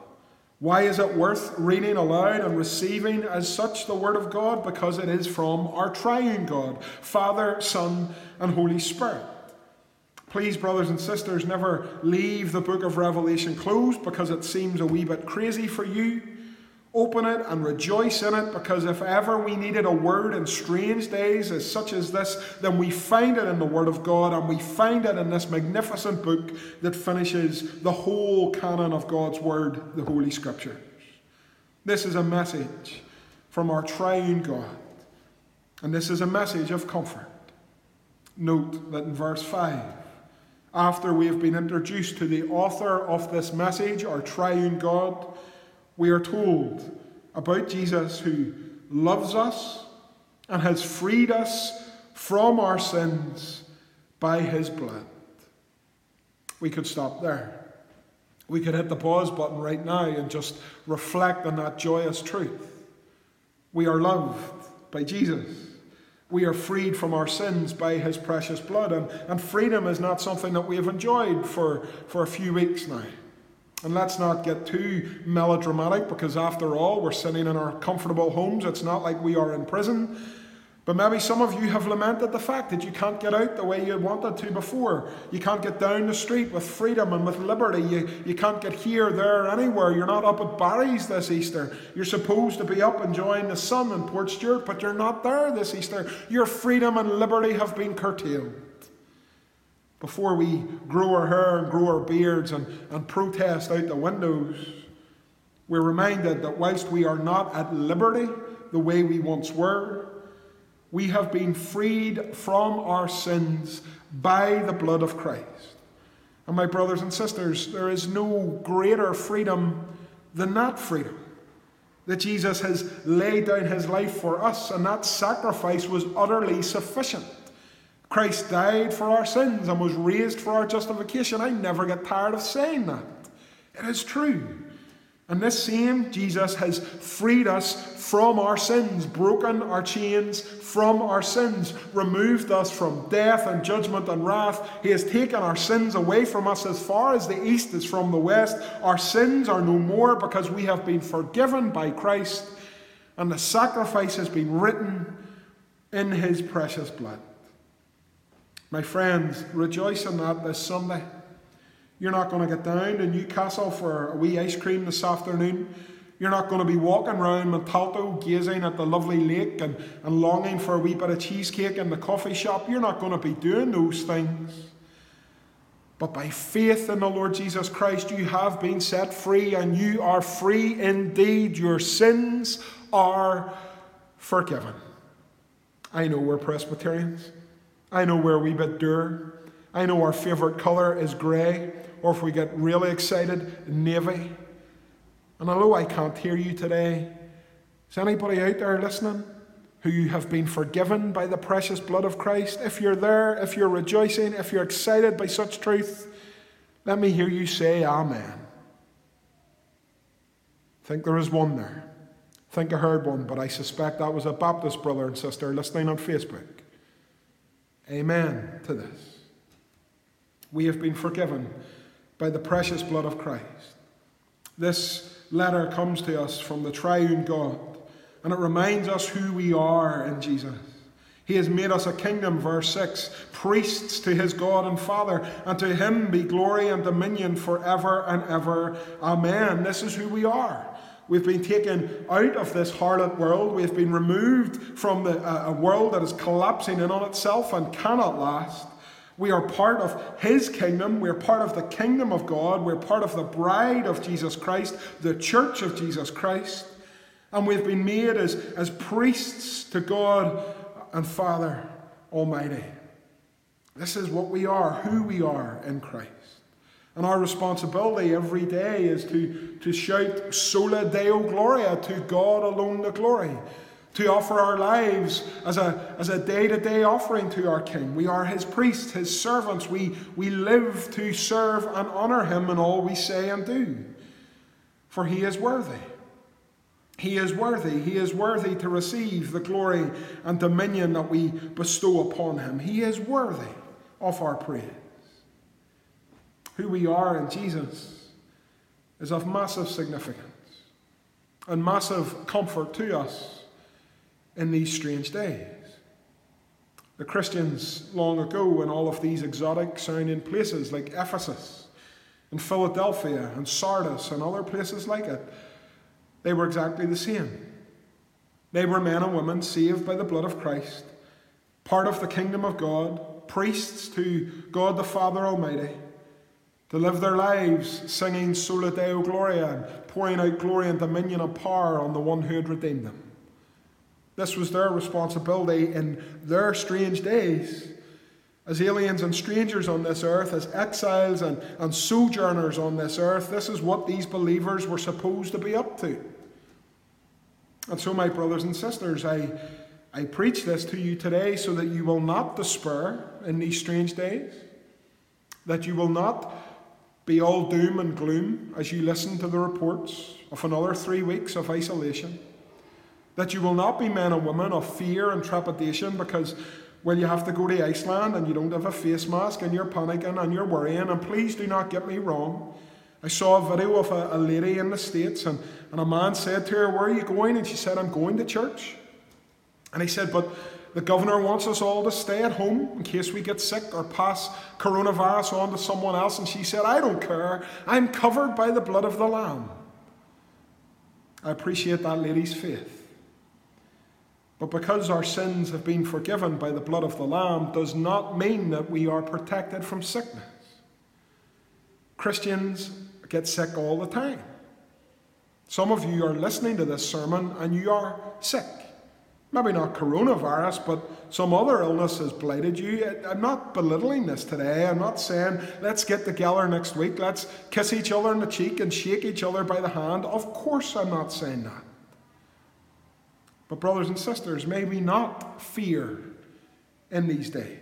Why is it worth reading aloud and receiving as such the Word of God? Because it is from our triune God, Father, Son, and Holy Spirit. Please, brothers and sisters, never leave the book of Revelation closed because it seems a wee bit crazy for you. Open it and rejoice in it because if ever we needed a word in strange days as such as this, then we find it in the Word of God and we find it in this magnificent book that finishes the whole canon of God's Word, the Holy Scriptures. This is a message from our triune God, and this is a message of comfort. Note that in verse 5, after we have been introduced to the author of this message, our triune God, we are told about Jesus who loves us and has freed us from our sins by his blood. We could stop there. We could hit the pause button right now and just reflect on that joyous truth. We are loved by Jesus. We are freed from our sins by his precious blood. And, and freedom is not something that we have enjoyed for, for a few weeks now. And let's not get too melodramatic because, after all, we're sitting in our comfortable homes. It's not like we are in prison. But maybe some of you have lamented the fact that you can't get out the way you wanted to before. You can't get down the street with freedom and with liberty. You, you can't get here, there, anywhere. You're not up at Barry's this Easter. You're supposed to be up enjoying the sun in Port Portstewart, but you're not there this Easter. Your freedom and liberty have been curtailed. Before we grow our hair and grow our beards and, and protest out the windows, we're reminded that whilst we are not at liberty the way we once were, we have been freed from our sins by the blood of Christ. And my brothers and sisters, there is no greater freedom than that freedom. That Jesus has laid down his life for us, and that sacrifice was utterly sufficient. Christ died for our sins and was raised for our justification. I never get tired of saying that. It is true. And this same Jesus has freed us from our sins, broken our chains from our sins, removed us from death and judgment and wrath. He has taken our sins away from us as far as the east is from the west. Our sins are no more because we have been forgiven by Christ, and the sacrifice has been written in his precious blood. My friends, rejoice in that this Sunday. You're not going to get down to Newcastle for a wee ice cream this afternoon. You're not going to be walking around Montalto gazing at the lovely lake and, and longing for a wee bit of cheesecake in the coffee shop. You're not going to be doing those things. But by faith in the Lord Jesus Christ, you have been set free and you are free indeed. Your sins are forgiven. I know we're Presbyterians. I know where a bit dour. I know our favourite colour is grey, or if we get really excited, navy. And although I can't hear you today, is anybody out there listening who you have been forgiven by the precious blood of Christ? If you're there, if you're rejoicing, if you're excited by such truth, let me hear you say Amen. I think there is one there. I think I heard one, but I suspect that was a Baptist brother and sister listening on Facebook. Amen to this. We have been forgiven by the precious blood of Christ. This letter comes to us from the triune God, and it reminds us who we are in Jesus. He has made us a kingdom, verse 6, priests to his God and Father, and to him be glory and dominion forever and ever. Amen. This is who we are. We've been taken out of this harlot world. We've been removed from the, uh, a world that is collapsing in on itself and cannot last. We are part of His kingdom. We're part of the kingdom of God. We're part of the bride of Jesus Christ, the church of Jesus Christ. And we've been made as, as priests to God and Father Almighty. This is what we are, who we are in Christ. And our responsibility every day is to, to shout Sola Deo Gloria, to God alone the glory, to offer our lives as a, as a day-to-day offering to our King. We are his priests, his servants. We, we live to serve and honour him in all we say and do. For he is worthy. He is worthy. He is worthy to receive the glory and dominion that we bestow upon him. He is worthy of our praise who we are in Jesus is of massive significance and massive comfort to us in these strange days. The Christians long ago in all of these exotic sounding places like Ephesus and Philadelphia and Sardis and other places like it, they were exactly the same. They were men and women saved by the blood of Christ, part of the kingdom of God, priests to God the Father Almighty to live their lives singing Sola Deo Gloria and pouring out glory and dominion and power on the one who had redeemed them. This was their responsibility in their strange days as aliens and strangers on this earth, as exiles and, and sojourners on this earth. This is what these believers were supposed to be up to. And so, my brothers and sisters, I, I preach this to you today so that you will not despair in these strange days, that you will not be all doom and gloom as you listen to the reports of another three weeks of isolation. That you will not be men and women of fear and trepidation because, well, you have to go to Iceland and you don't have a face mask and you're panicking and you're worrying. And please do not get me wrong. I saw a video of a, a lady in the States and, and a man said to her, Where are you going? And she said, I'm going to church. And he said, But the governor wants us all to stay at home in case we get sick or pass coronavirus on to someone else. And she said, I don't care. I'm covered by the blood of the Lamb. I appreciate that lady's faith. But because our sins have been forgiven by the blood of the Lamb does not mean that we are protected from sickness. Christians get sick all the time. Some of you are listening to this sermon and you are sick. Maybe not coronavirus, but some other illness has blighted you. I'm not belittling this today. I'm not saying let's get together next week, let's kiss each other in the cheek and shake each other by the hand. Of course, I'm not saying that. But, brothers and sisters, may we not fear in these days.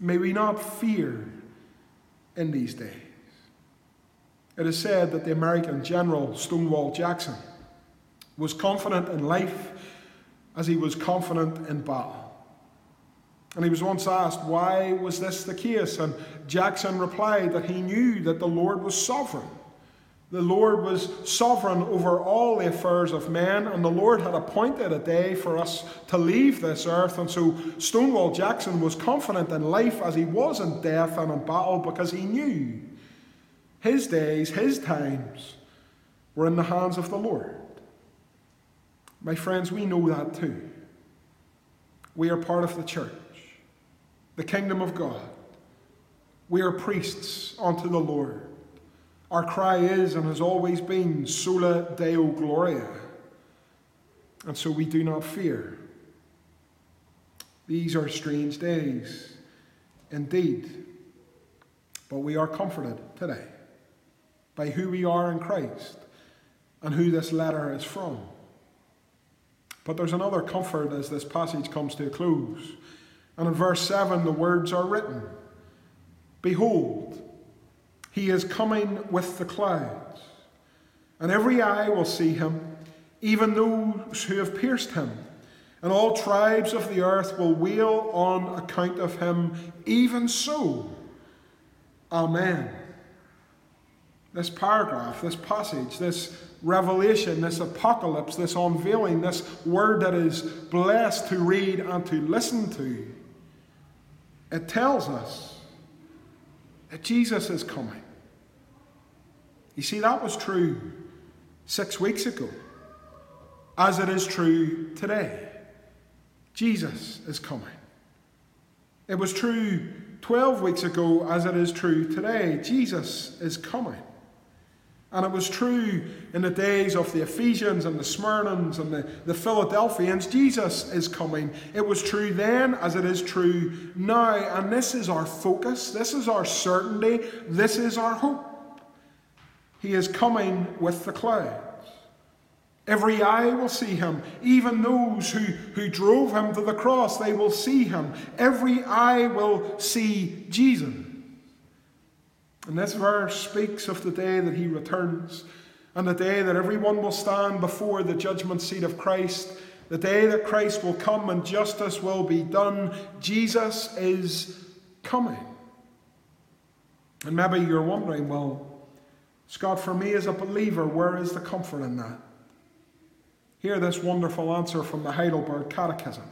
May we not fear in these days. It is said that the American general Stonewall Jackson was confident in life as he was confident in battle. And he was once asked, why was this the case? And Jackson replied that he knew that the Lord was sovereign. The Lord was sovereign over all the affairs of men, and the Lord had appointed a day for us to leave this earth. And so Stonewall Jackson was confident in life as he was in death and in battle because he knew his days, his times were in the hands of the Lord. My friends, we know that too. We are part of the church, the kingdom of God. We are priests unto the Lord. Our cry is and has always been Sola Deo Gloria. And so we do not fear. These are strange days indeed. But we are comforted today by who we are in Christ and who this letter is from. But there's another comfort as this passage comes to a close. And in verse 7, the words are written Behold, he is coming with the clouds, and every eye will see him, even those who have pierced him. And all tribes of the earth will wail on account of him. Even so, Amen. This paragraph, this passage, this revelation, this apocalypse, this unveiling, this word that is blessed to read and to listen to, it tells us that Jesus is coming. You see, that was true six weeks ago, as it is true today. Jesus is coming. It was true 12 weeks ago, as it is true today. Jesus is coming. And it was true in the days of the Ephesians and the Smyrnans and the, the Philadelphians. Jesus is coming. It was true then as it is true now. And this is our focus. This is our certainty. This is our hope. He is coming with the clouds. Every eye will see him. Even those who, who drove him to the cross, they will see him. Every eye will see Jesus. And this verse speaks of the day that he returns and the day that everyone will stand before the judgment seat of Christ, the day that Christ will come and justice will be done. Jesus is coming. And maybe you're wondering, well, Scott, for me as a believer, where is the comfort in that? Hear this wonderful answer from the Heidelberg Catechism.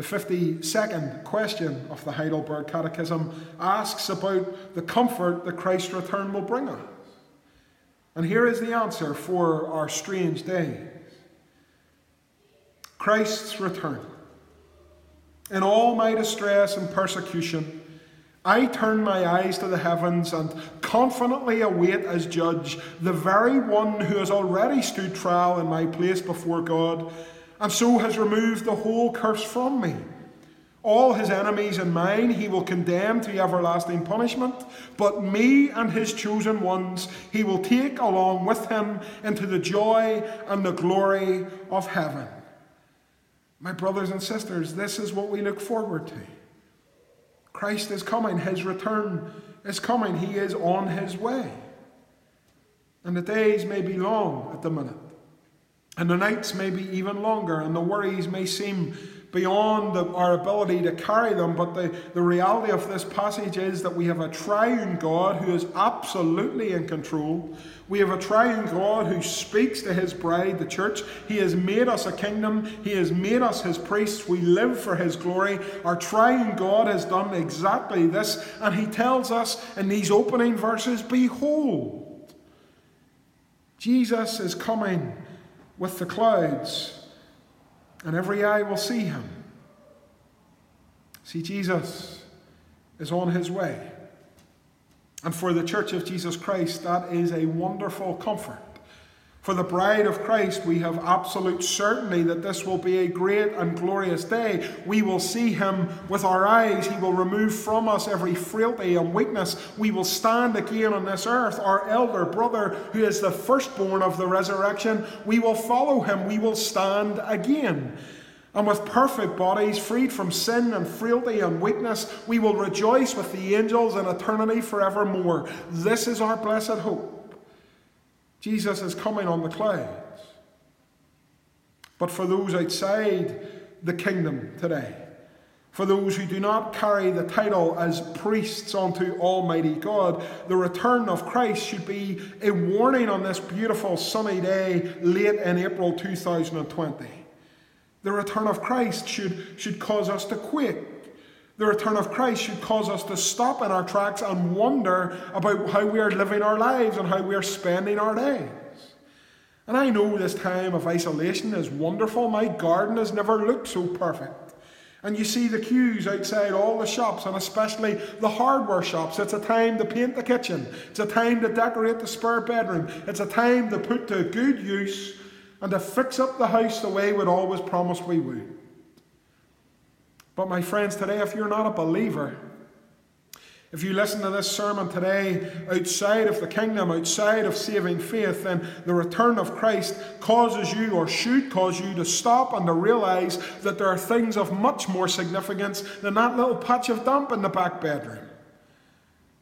The 52nd question of the Heidelberg Catechism asks about the comfort that Christ's return will bring us. And here is the answer for our strange days Christ's return. In all my distress and persecution, I turn my eyes to the heavens and confidently await as judge the very one who has already stood trial in my place before God and so has removed the whole curse from me. All his enemies and mine he will condemn to everlasting punishment, but me and his chosen ones he will take along with him into the joy and the glory of heaven. My brothers and sisters, this is what we look forward to. Christ is coming, his return is coming, he is on his way. And the days may be long at the minute. And the nights may be even longer, and the worries may seem beyond the, our ability to carry them. But the, the reality of this passage is that we have a triune God who is absolutely in control. We have a triune God who speaks to his bride, the church. He has made us a kingdom, he has made us his priests. We live for his glory. Our triune God has done exactly this, and he tells us in these opening verses Behold, Jesus is coming with the clouds, and every eye will see him. See, Jesus is on his way. And for the Church of Jesus Christ, that is a wonderful comfort. For the bride of Christ, we have absolute certainty that this will be a great and glorious day. We will see him with our eyes. He will remove from us every frailty and weakness. We will stand again on this earth. Our elder brother, who is the firstborn of the resurrection, we will follow him. We will stand again. And with perfect bodies, freed from sin and frailty and weakness, we will rejoice with the angels in eternity forevermore. This is our blessed hope. Jesus is coming on the clouds. But for those outside the kingdom today, for those who do not carry the title as priests unto Almighty God, the return of Christ should be a warning on this beautiful sunny day late in April 2020. The return of Christ should, should cause us to quake. The return of Christ should cause us to stop in our tracks and wonder about how we are living our lives and how we are spending our days. And I know this time of isolation is wonderful. My garden has never looked so perfect. And you see the queues outside all the shops, and especially the hardware shops. It's a time to paint the kitchen. It's a time to decorate the spare bedroom. It's a time to put to good use and to fix up the house the way we'd always promised we would. But, my friends, today, if you're not a believer, if you listen to this sermon today outside of the kingdom, outside of saving faith, then the return of Christ causes you or should cause you to stop and to realize that there are things of much more significance than that little patch of damp in the back bedroom.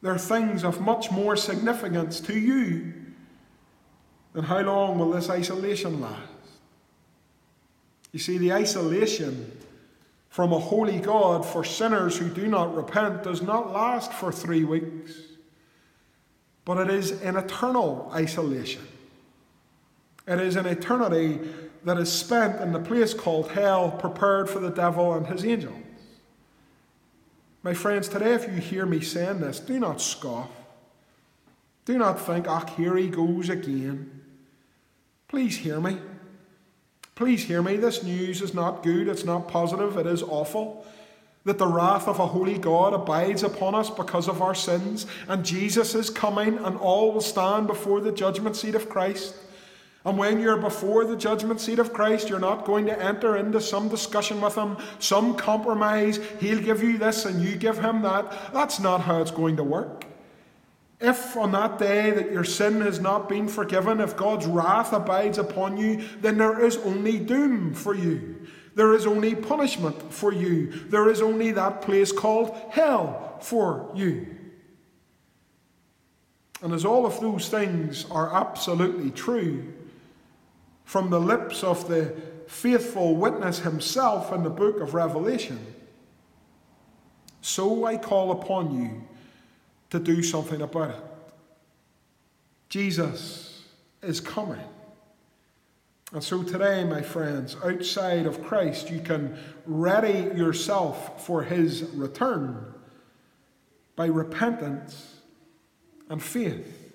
There are things of much more significance to you than how long will this isolation last. You see, the isolation from a holy God for sinners who do not repent does not last for three weeks, but it is an eternal isolation. It is an eternity that is spent in the place called hell, prepared for the devil and his angels. My friends, today, if you hear me saying this, do not scoff. Do not think, ah, here he goes again. Please hear me. Please hear me. This news is not good, it's not positive, it is awful. That the wrath of a holy God abides upon us because of our sins, and Jesus is coming, and all will stand before the judgment seat of Christ. And when you're before the judgment seat of Christ, you're not going to enter into some discussion with Him, some compromise. He'll give you this and you give Him that. That's not how it's going to work. If on that day that your sin has not been forgiven, if God's wrath abides upon you, then there is only doom for you. There is only punishment for you. There is only that place called hell for you. And as all of those things are absolutely true, from the lips of the faithful witness himself in the book of Revelation, so I call upon you to do something about it. Jesus is coming. And so today, my friends, outside of Christ, you can ready yourself for his return by repentance and faith.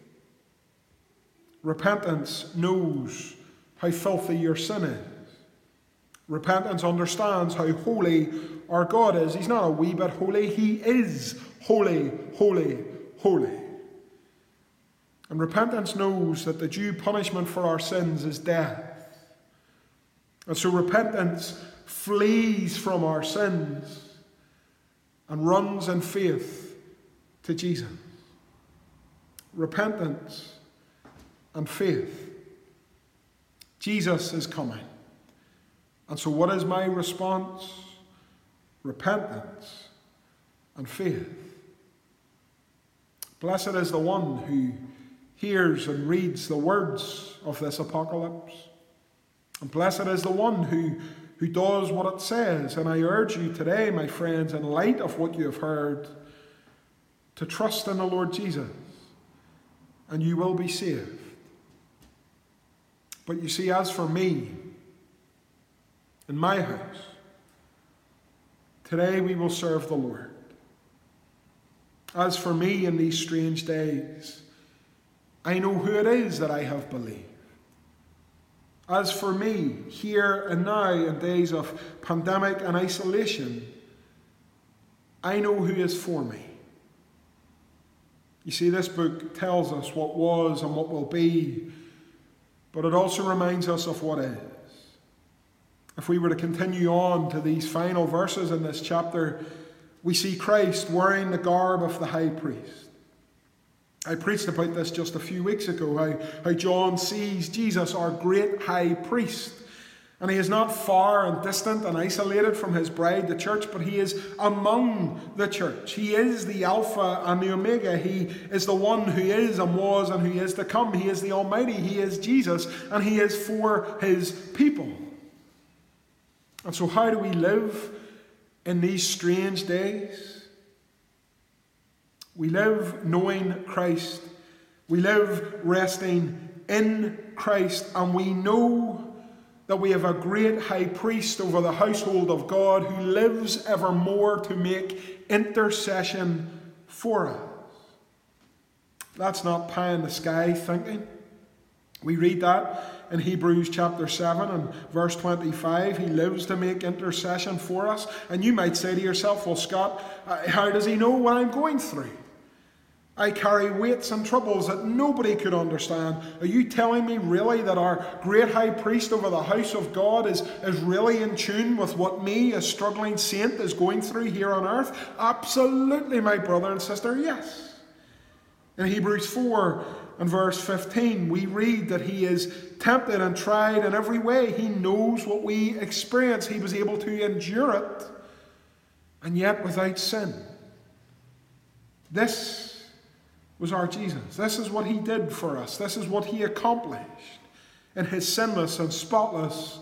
Repentance knows how filthy your sin is. Repentance understands how holy our God is. He's not a wee bit holy, He is holy, holy, holy. And repentance knows that the due punishment for our sins is death. And so repentance flees from our sins and runs in faith to Jesus. Repentance and faith. Jesus is coming. And so, what is my response? Repentance and faith. Blessed is the one who hears and reads the words of this apocalypse. And blessed is the one who, who does what it says. And I urge you today, my friends, in light of what you have heard, to trust in the Lord Jesus, and you will be saved. But you see, as for me, in my house, today we will serve the Lord. As for me in these strange days, I know who it is that I have believed. As for me, here and now, in days of pandemic and isolation, I know who is for me. You see, this book tells us what was and what will be but it also reminds us of what is. If we were to continue on to these final verses in this chapter, we see Christ wearing the garb of the high priest. I preached about this just a few weeks ago how, how John sees Jesus, our great high priest, and he is not far and distant and isolated from his bride, the church, but he is among the church. He is the Alpha and the Omega. He is the one who is and was and who is to come. He is the Almighty. He is Jesus, and he is for his people. And so, how do we live in these strange days? We live knowing Christ. We live resting in Christ, and we know that we have a great high priest over the household of God who lives evermore to make intercession for us. That's not pie in the sky thinking. We read that in Hebrews chapter 7 and verse 25. He lives to make intercession for us. And you might say to yourself, well, Scott, uh, how does he know what I'm going through? I carry weights and troubles that nobody could understand. Are you telling me really that our great high priest over the house of God is, is really in tune with what me, a struggling saint, is going through here on earth? Absolutely, my brother and sister, yes. In Hebrews 4 and verse 15, we read that he is tempted and tried in every way. He knows what we experience. He was able to endure it, and yet without sin. This was our Jesus. This is what he did for us. This is what he accomplished in his sinless and spotless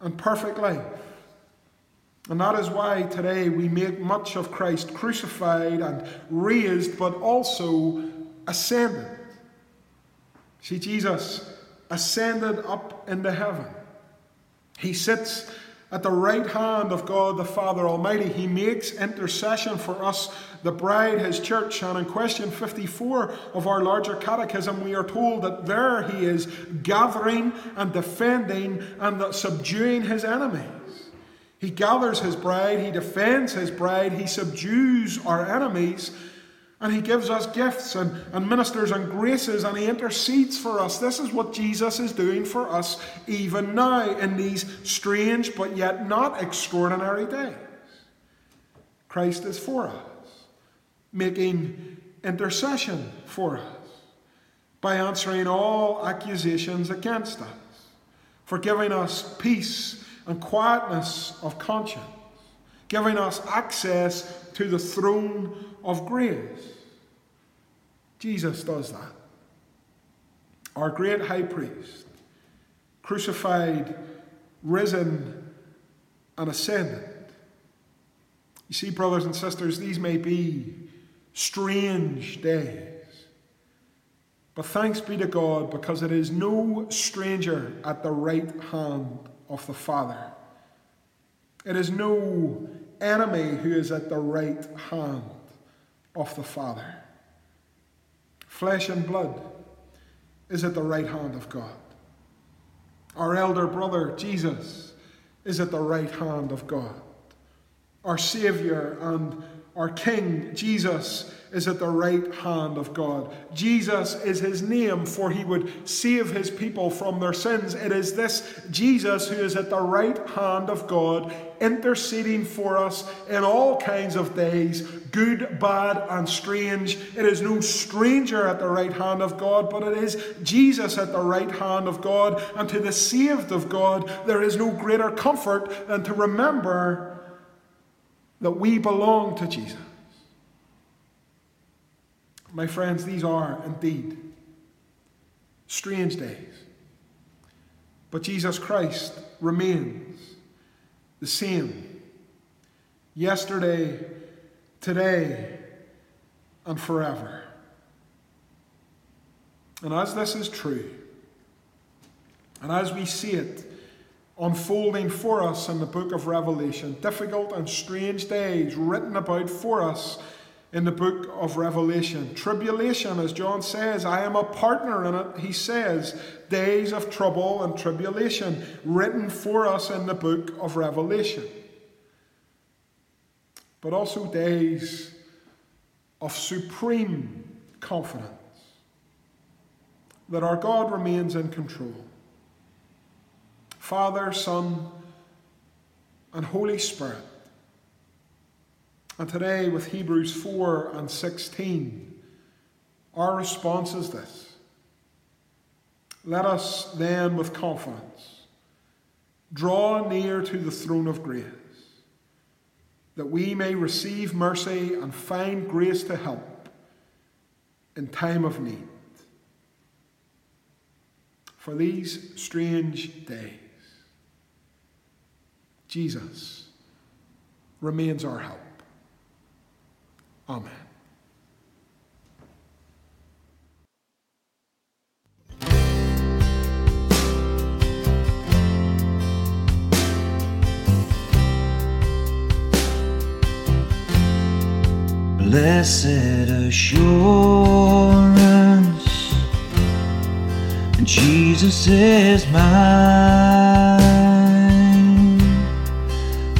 and perfect life. And that is why today we make much of Christ crucified and raised, but also ascended. See, Jesus ascended up into heaven. He sits at the right hand of God the Father Almighty. He makes intercession for us, the bride, his church. And in question 54 of our larger catechism, we are told that there he is gathering and defending and subduing his enemies. He gathers his bride, he defends his bride, he subdues our enemies, and he gives us gifts and, and ministers and graces, and he intercedes for us. This is what Jesus is doing for us even now in these strange but yet not extraordinary days. Christ is for us, making intercession for us by answering all accusations against us, for giving us peace and quietness of conscience, giving us access to the throne of grace. Jesus does that. Our great high priest, crucified, risen, and ascended. You see, brothers and sisters, these may be strange days. But thanks be to God because it is no stranger at the right hand of the Father. It is no enemy who is at the right hand of the Father. Flesh and blood is at the right hand of God. Our elder brother, Jesus, is at the right hand of God. Our Saviour and our King, Jesus, is at the right hand of God. Jesus is his name, for he would save his people from their sins. It is this Jesus who is at the right hand of God, interceding for us in all kinds of days, good, bad, and strange. It is no stranger at the right hand of God, but it is Jesus at the right hand of God. And to the saved of God, there is no greater comfort than to remember that we belong to Jesus. My friends, these are indeed strange days. But Jesus Christ remains the same yesterday, today, and forever. And as this is true, and as we see it unfolding for us in the book of Revelation, difficult and strange days written about for us in the book of Revelation. Tribulation, as John says, I am a partner in it. He says, days of trouble and tribulation, written for us in the book of Revelation. But also days of supreme confidence that our God remains in control. Father, Son, and Holy Spirit. And today, with Hebrews 4 and 16, our response is this. Let us then, with confidence, draw near to the throne of grace, that we may receive mercy and find grace to help in time of need. For these strange days, Jesus remains our help. Amen. Blessed assurance, Jesus is mine.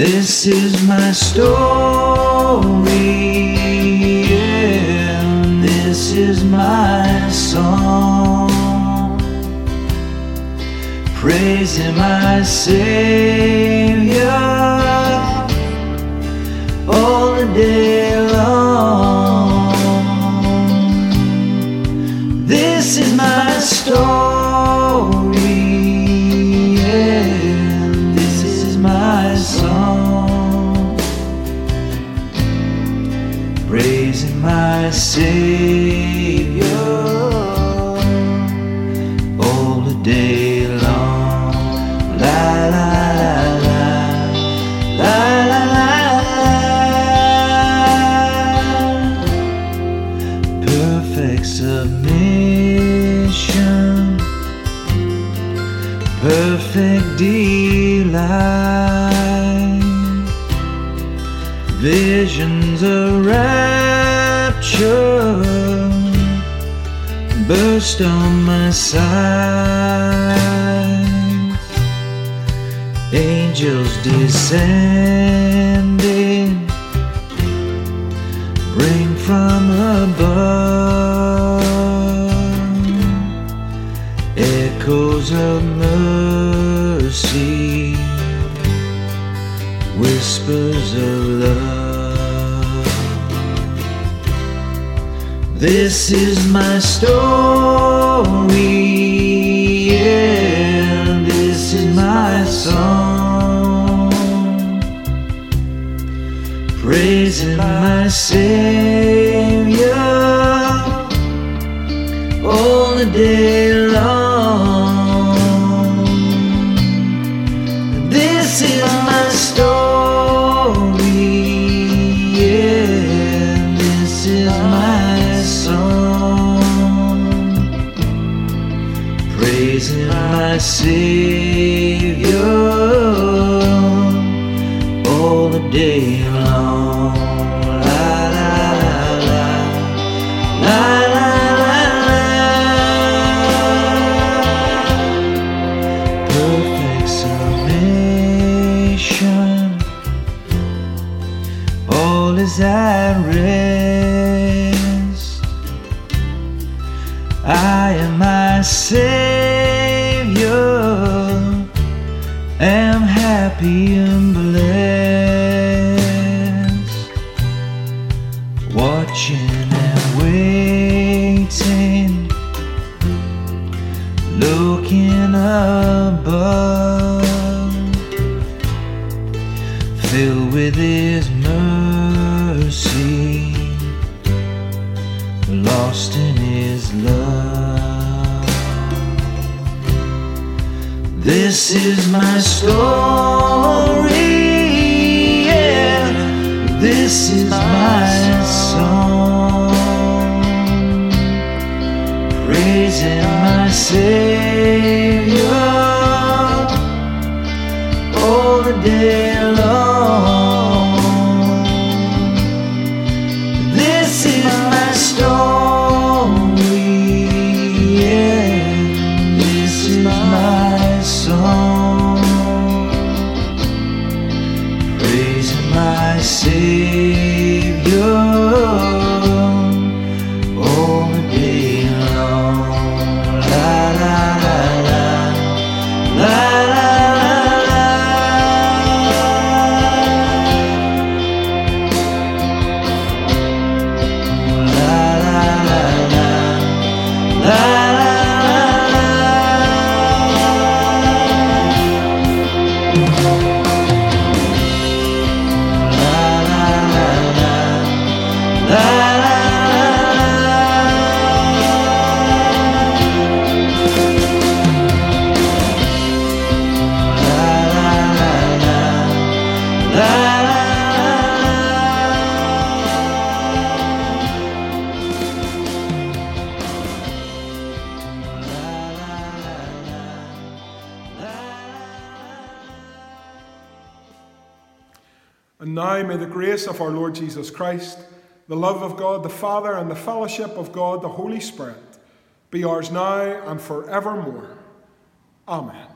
This is my story, and this is my song, praising my Savior. All the day long. This is my story, day long. La la la la la la. Perfect submission, perfect delight, visions of rapture burst on my sight. Descending, bring from above echoes of mercy, whispers of love. This is my story, my looking above, filled with His mercy, lost in His love. This is my story, yeah. This is my song, praising my Savior Lord Jesus Christ, the love of God the Father, and the fellowship of God the Holy Spirit be ours now and forevermore. Amen.